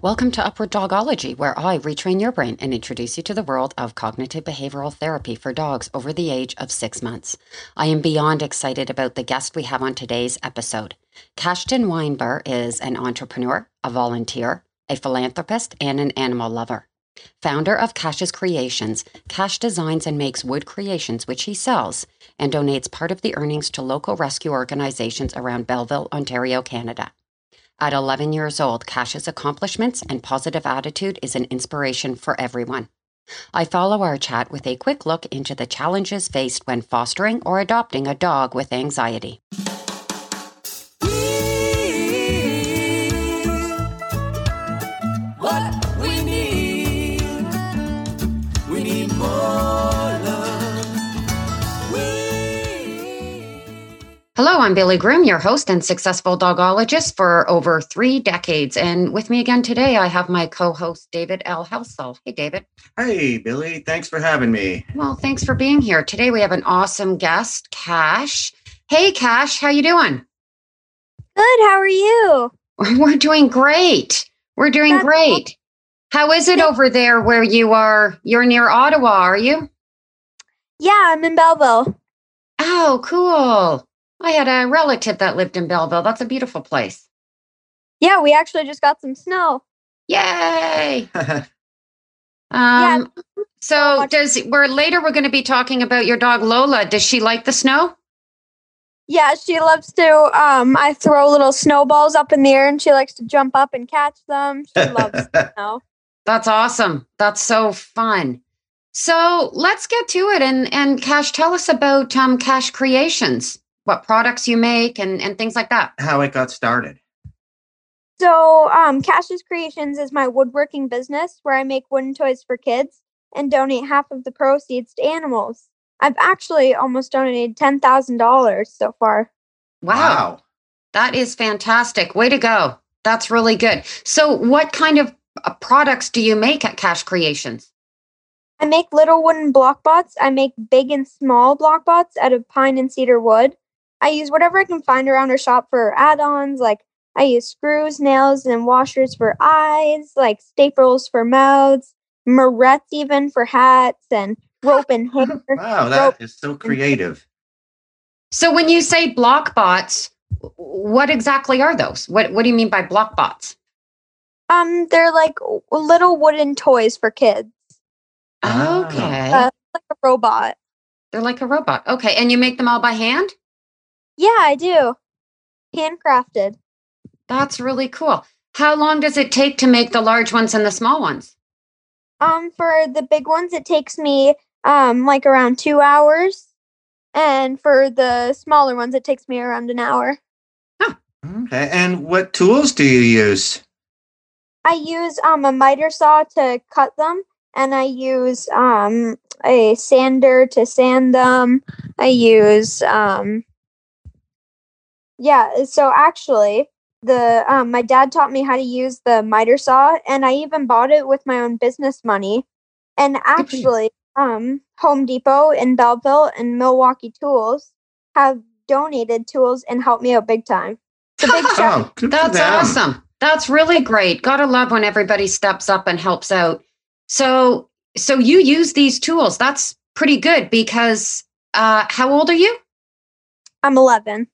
Welcome to Upward Dogology, where I retrain your brain and introduce you to the world of cognitive behavioral therapy for dogs over the age of six months. I am beyond excited about the guest we have on today's episode. Kashtan Weinberg is an entrepreneur, a volunteer, a philanthropist, and an animal lover. Founder of Cash's Creations, Cash designs and makes wood creations which he sells and donates part of the earnings to local rescue organizations around Belleville, Ontario, Canada. At 11 years old, Cash's accomplishments and positive attitude is an inspiration for everyone. I follow our chat with a quick look into the challenges faced when fostering or adopting a dog with anxiety. Hello, I'm Billy Grimm, your host and successful dogologist for over three decades. And with me again today, I have my co host, David L. Helsel. Hey, David. Hey, Billy. Thanks for having me. Well, thanks for being here. Today we have an awesome guest, Cash. Hey, Cash, how you doing? Good. How are you? We're doing great. We're doing That's great. How is it over there where you are? You're near Ottawa, are you? Yeah, I'm in Belleville. Oh, cool. I had a relative that lived in Belleville. That's a beautiful place. Yeah, we actually just got some snow. Yay. Yeah. Um, so does we're later we're going to be talking about your dog Lola. Does she like the snow? Yeah, she loves to. Um, I throw little snowballs up in the air, and she likes to jump up and catch them. She loves snow. That's awesome. That's so fun. So let's get to it and and Cash, tell us about um, Cash Creations, what products you make and and things like that. How it got started. So, um, Cash's Creations is my woodworking business where I make wooden toys for kids and donate half of the proceeds to animals. I've actually almost donated ten thousand dollars so far. Wow, that is fantastic. Way to go. That's really good. So what kind of uh, products do you make at Cash Creations? I make little wooden block bots. I make big and small block bots out of pine and cedar wood. I use whatever I can find around our shop for add ons. Like I use screws, nails, and washers for eyes, like staples for mouths, marrettes even for hats, and rope and hair. Wow, that is so creative. So when you say block bots, what exactly are those? What what do you mean by block bots? Um, they're like little wooden toys for kids, Ah. Okay. Uh, like a robot. They're like a robot. Okay, and you make them all by hand? Yeah, I do. Handcrafted. That's really cool. How long does it take to make the large ones and the small ones? Um, for the big ones, it takes me um like around two hours, and for the smaller ones, it takes me around an hour. Okay. And what tools do you use? I use um a miter saw to cut them, and I use um a sander to sand them. I use um yeah. So actually, the um my dad taught me how to use the miter saw, and I even bought it with my own business money. And actually, um Home Depot in Belleville and Milwaukee Tools have donated tools and helped me out big time. It's a big shout. Oh, That's awesome. That's really great. Gotta love when everybody steps up and helps out. So so you use these tools. That's pretty good because uh how old are you? I'm 11.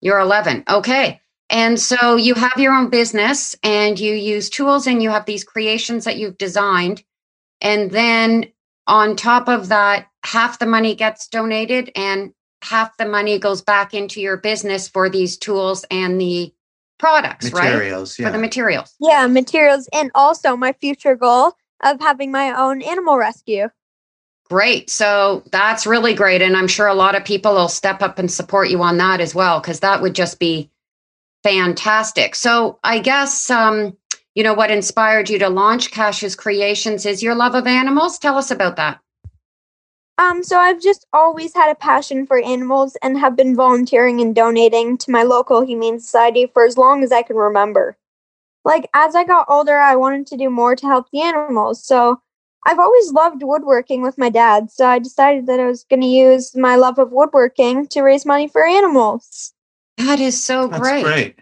You're 11. Okay. And so you have your own business and you use tools and you have these creations that you've designed. And then on top of that, half the money gets donated and half the money goes back into your business for these tools and the products, right? Materials. Yeah. For the materials. Yeah, materials and also my future goal of having my own animal rescue. Great. So that's really great. And I'm sure a lot of people will step up and support you on that as well, because that would just be fantastic. So I guess, um, you know, what inspired you to launch Cash's Creations is your love of animals. Tell us about that. Um, so I've just always had a passion for animals and have been volunteering and donating to my local humane society for as long as I can remember. Like as I got older, I wanted to do more to help the animals. So I've always loved woodworking with my dad, so I decided that I was going to use my love of woodworking to raise money for animals. That is so That's great. great.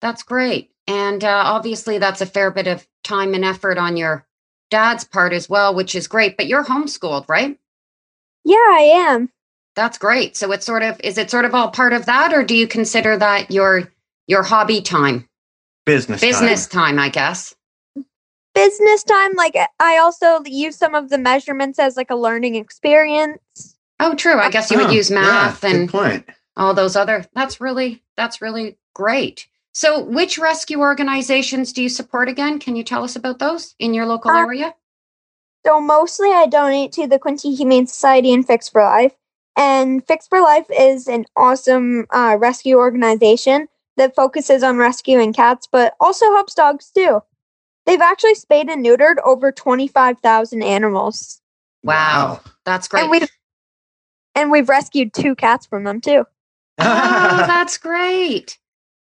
That's great. And uh, obviously, that's a fair bit of time and effort on your dad's part as well, which is great. But you're homeschooled, right? Yeah, I am. That's great. So it's sort of is it sort of all part of that, or do you consider that your your hobby time, Business. time. business time? I guess. Business time, like I also use some of the measurements as like a learning experience. Oh, true. I guess you would Oh, use math good and point. all those other. That's really that's really great. So, which rescue organizations do you support again? Can you tell us about those in your local Uh, area? So mostly I donate to the Quinte Humane Society and Fix for Life. And Fix for Life is an awesome uh, rescue organization that focuses on rescuing cats, but also helps dogs too. They've actually spayed and neutered over 25,000 animals. Wow, that's great. And we've, and we've rescued two cats from them too. oh, that's great.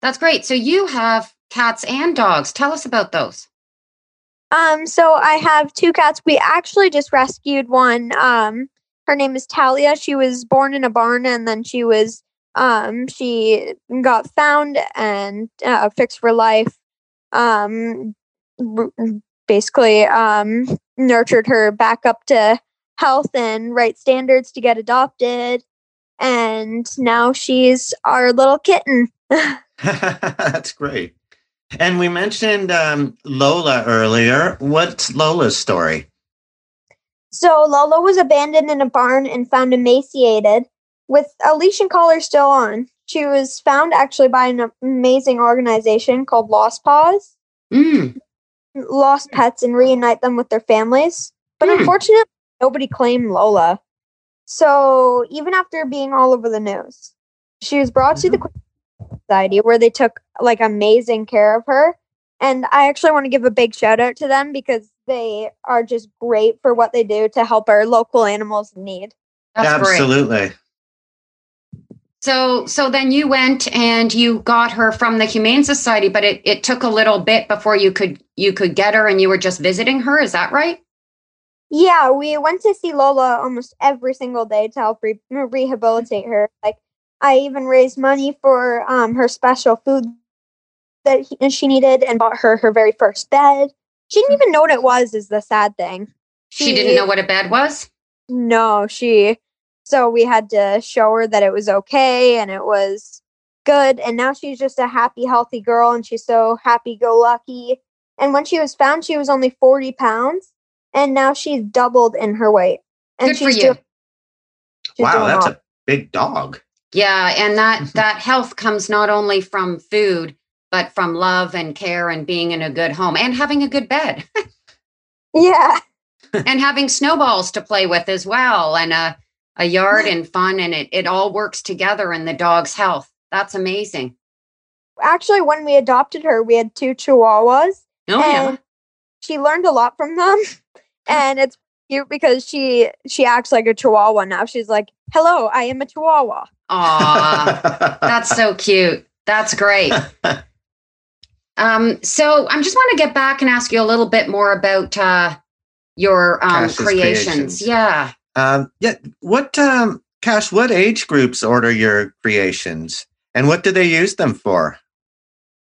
That's great. So you have cats and dogs. Tell us about those. Um, so I have two cats. We actually just rescued one. Um, her name is Talia. She was born in a barn and then she was um she got found and uh, fixed for life. Um, r- basically um nurtured her back up to health and right standards to get adopted. And now she's our little kitten. That's great. And we mentioned um, Lola earlier. What's Lola's story? So Lola was abandoned in a barn and found emaciated with a leash and collar still on. She was found actually by an amazing organization called Lost Paws, Mm, Lost Pets, and reunite them with their families. But Hmm. unfortunately, nobody claimed Lola. So even after being all over the news, she was brought to the Quinte Society where they took like amazing care of her. And I actually want to give a big shout out to them because they are just great for what they do to help our local animals in need. that's great. So, so then you went and you got her from the Humane Society, but it, it took a little bit before you could you could get her, and you were just visiting her. Is that right? Yeah, we went to see Lola almost every single day to help re- rehabilitate her. Like, I even raised money for um, her special food that he- she needed and bought her her very first bed. She didn't even know what it was. Is the sad thing. She didn't know what a bed was. No, she. So we had to show her that it was okay and it was good. And now she's just a happy, healthy girl and she's so happy go lucky. And when she was found, she was only 40 pounds and now she's doubled in her weight. And Good for you. doing- she's wow, that's well. a big dog. Yeah, and that that health comes not only from food, but from love and care and being in a good home and having a good bed Yeah. and having snowballs to play with as well and a a yard and fun and it it all works together in the dog's health. That's amazing. Actually, when we adopted her, we had two chihuahuas Oh yeah. she learned a lot from them. and it's cute because she she acts like a chihuahua now. She's like, "Hello, I am a chihuahua." Aw. That's so cute. That's great. Um, so I just want to get back and ask you a little bit more about uh, your um, creations. creations. Yeah. Um, yeah. What, um, Cash, what age groups order your creations and what do they use them for?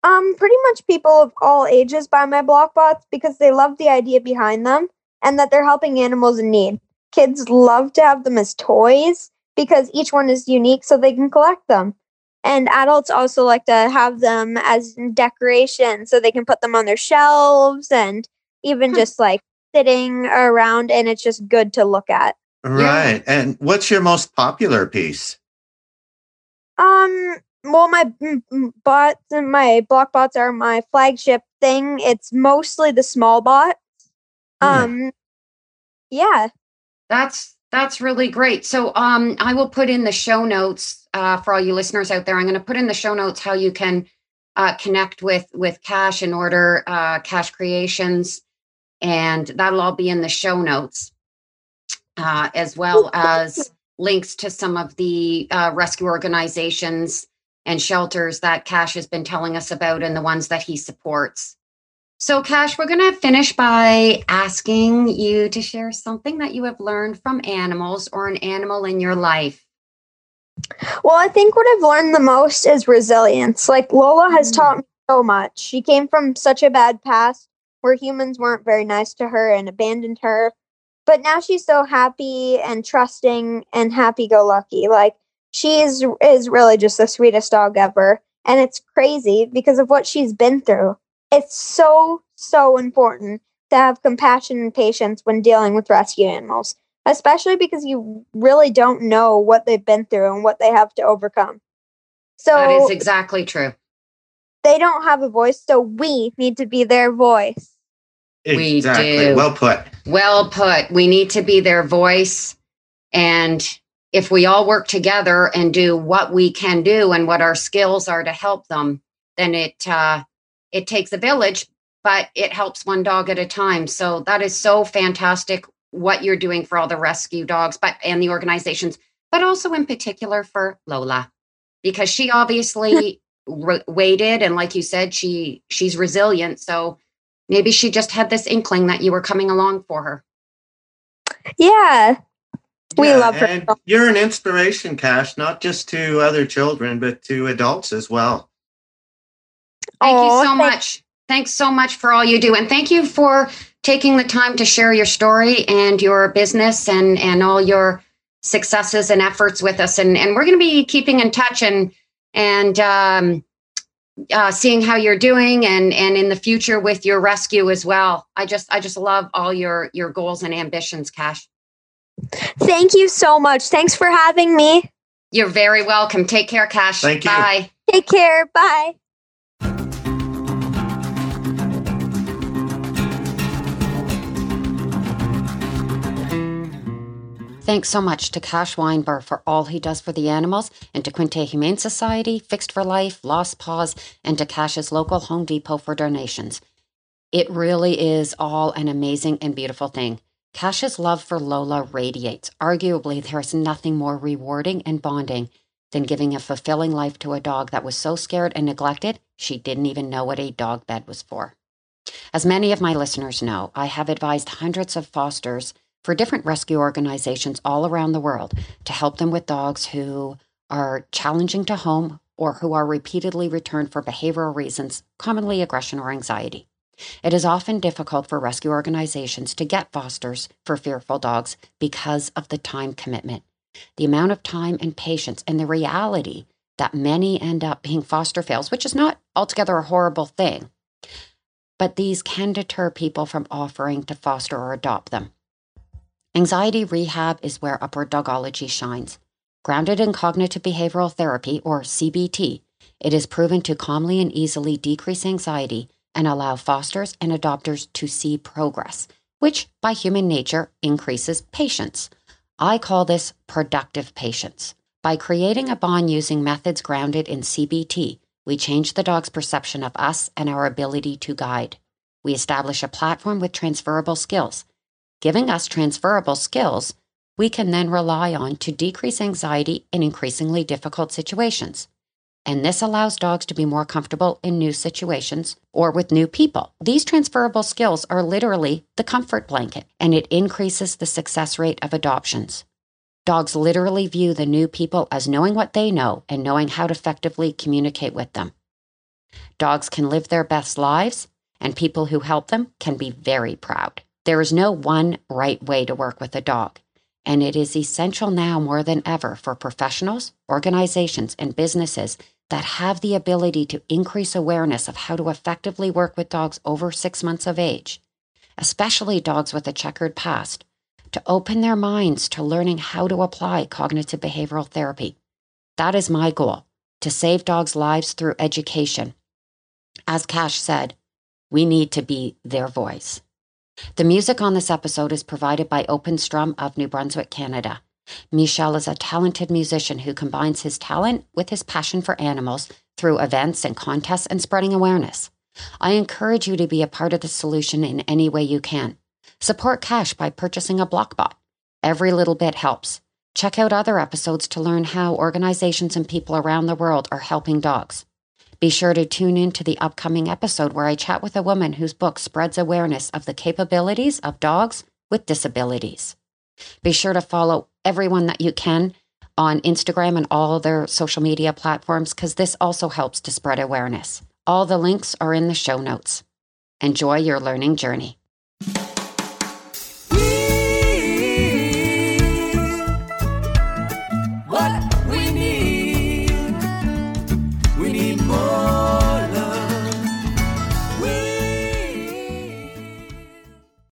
Um, pretty much people of all ages buy my block bots because they love the idea behind them and that they're helping animals in need. Kids love to have them as toys because each one is unique so they can collect them. And adults also like to have them as decoration so they can put them on their shelves and even Hmm. just like sitting around and it's just good to look at. Right. And what's your most popular piece? Um, well, my bots and my block bots are my flagship thing. It's mostly the small bots. Hmm. Um, yeah. That's that's really great. So um I will put in the show notes uh for all you listeners out there. I'm going to put in the show notes how you can uh connect with with Cash and order uh Cash Creations and that'll all be in the show notes. Uh as well as links to some of the uh rescue organizations and shelters that Cash has been telling us about and the ones that he supports. So, Cash, we're going to finish by asking you to share something that you have learned from animals or an animal in your life. Well, I think what I've learned the most is resilience. Like Lola has Mm. taught me so much. She came from such a bad past where humans weren't very nice to her and abandoned her. But now she's so happy and trusting and happy go lucky. Like she is is really just the sweetest dog ever. And it's crazy because of what she's been through. It's so, so important to have compassion and patience when dealing with rescue animals, especially because you really don't know what they've been through and what they have to overcome. So that is exactly true. they don't have a voice, so we need to be their voice. We Exactly. do. Well put. Well put. We need to be their voice. And if we all work together and do what we can do and what our skills are to help them, then it uh, it takes a village, but it helps one dog at a time. So that is so fantastic what you're doing for all the rescue dogs, but and the organizations, but also in particular for Lola, because she obviously re- waited, and like you said, she she's resilient. So maybe she just had this inkling that you were coming along for her. Yeah. We Yeah, love her. And you're an inspiration, Cash, not just to other children, but to adults as well. Thank you so thank- much. Thanks so much for all you do. And thank you for taking the time to share your story and your business and, and all your successes and efforts with us. And, and we're going to be keeping in touch and, and, um, uh, seeing how you're doing and, and in the future with your rescue as well. I just, I just love all your, your goals and ambitions, Cash. Thank you so much. Thanks for having me. You're very welcome. Take care, Cash. Thank you. Bye. Take care. Bye. Thanks so much to Cash Weinberg for all he does for the animals, and to Quinte Humane Society, Fixed for Life, Lost Paws, and to Cash's local Home Depot for donations. It really is all an amazing and beautiful thing. Cash's love for Lola radiates. Arguably, there is nothing more rewarding and bonding than giving a fulfilling life to a dog that was so scared and neglected she didn't even know what a dog bed was for. As many of my listeners know, I have advised hundreds of fosters for different rescue organizations all around the world to help them with dogs who are challenging to home or who are repeatedly returned for behavioral reasons, commonly aggression or anxiety. It is often difficult for rescue organizations to get fosters for fearful dogs because of the time commitment, the amount of time and patience, and the reality that many end up being foster fails, which is not altogether a horrible thing. But these can deter people from offering to foster or adopt them. Anxiety rehab is where upward dogology shines. Grounded in cognitive behavioral therapy, or CBT, it is proven to calmly and easily decrease anxiety and allow fosters and adopters to see progress, which by human nature increases patience. I call this productive patience. By creating a bond using methods grounded in CBT, we change the dog's perception of us and our ability to guide. We establish a platform with transferable skills. Giving us transferable skills, we can then rely on to decrease anxiety in increasingly difficult situations. And this allows dogs to be more comfortable in new situations or with new people. These transferable skills are literally the comfort blanket, and it increases the success rate of adoptions. Dogs literally view the new people as knowing what they know and knowing how to effectively communicate with them. Dogs can live their best lives, and people who help them can be very proud. There is no one right way to work with a dog, and it is essential now more than ever for professionals, organizations, and businesses that have the ability to increase awareness of how to effectively work with dogs over six months of age, especially dogs with a checkered past, to open their minds to learning how to apply cognitive behavioral therapy. That is my goal to save dogs' lives through education. As Cash said, we need to be their voice. The music on this episode is provided by Open Strum of New Brunswick, Canada. Michel is a talented musician who combines his talent with his passion for animals through events and contests and spreading awareness. I encourage you to be a part of the solution in any way you can. Support Cash by purchasing a Blockbot. Every little bit helps. Check out other episodes to learn how organizations and people around the world are helping dogs. Be sure to tune in to the upcoming episode where I chat with a woman whose book spreads awareness of the capabilities of dogs with disabilities. Be sure to follow everyone that you can on Instagram and all their social media platforms because this also helps to spread awareness. All the links are in the show notes. Enjoy your learning journey.